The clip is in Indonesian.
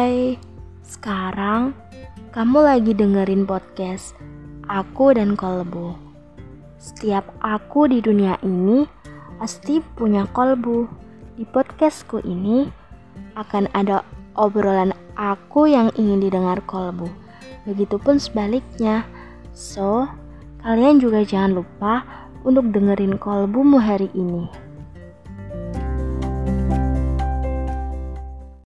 Hai, sekarang kamu lagi dengerin podcast Aku dan Kolbu. Setiap aku di dunia ini pasti punya kolbu. Di podcastku ini akan ada obrolan aku yang ingin didengar kolbu. Begitupun sebaliknya. So, kalian juga jangan lupa untuk dengerin kolbumu hari ini.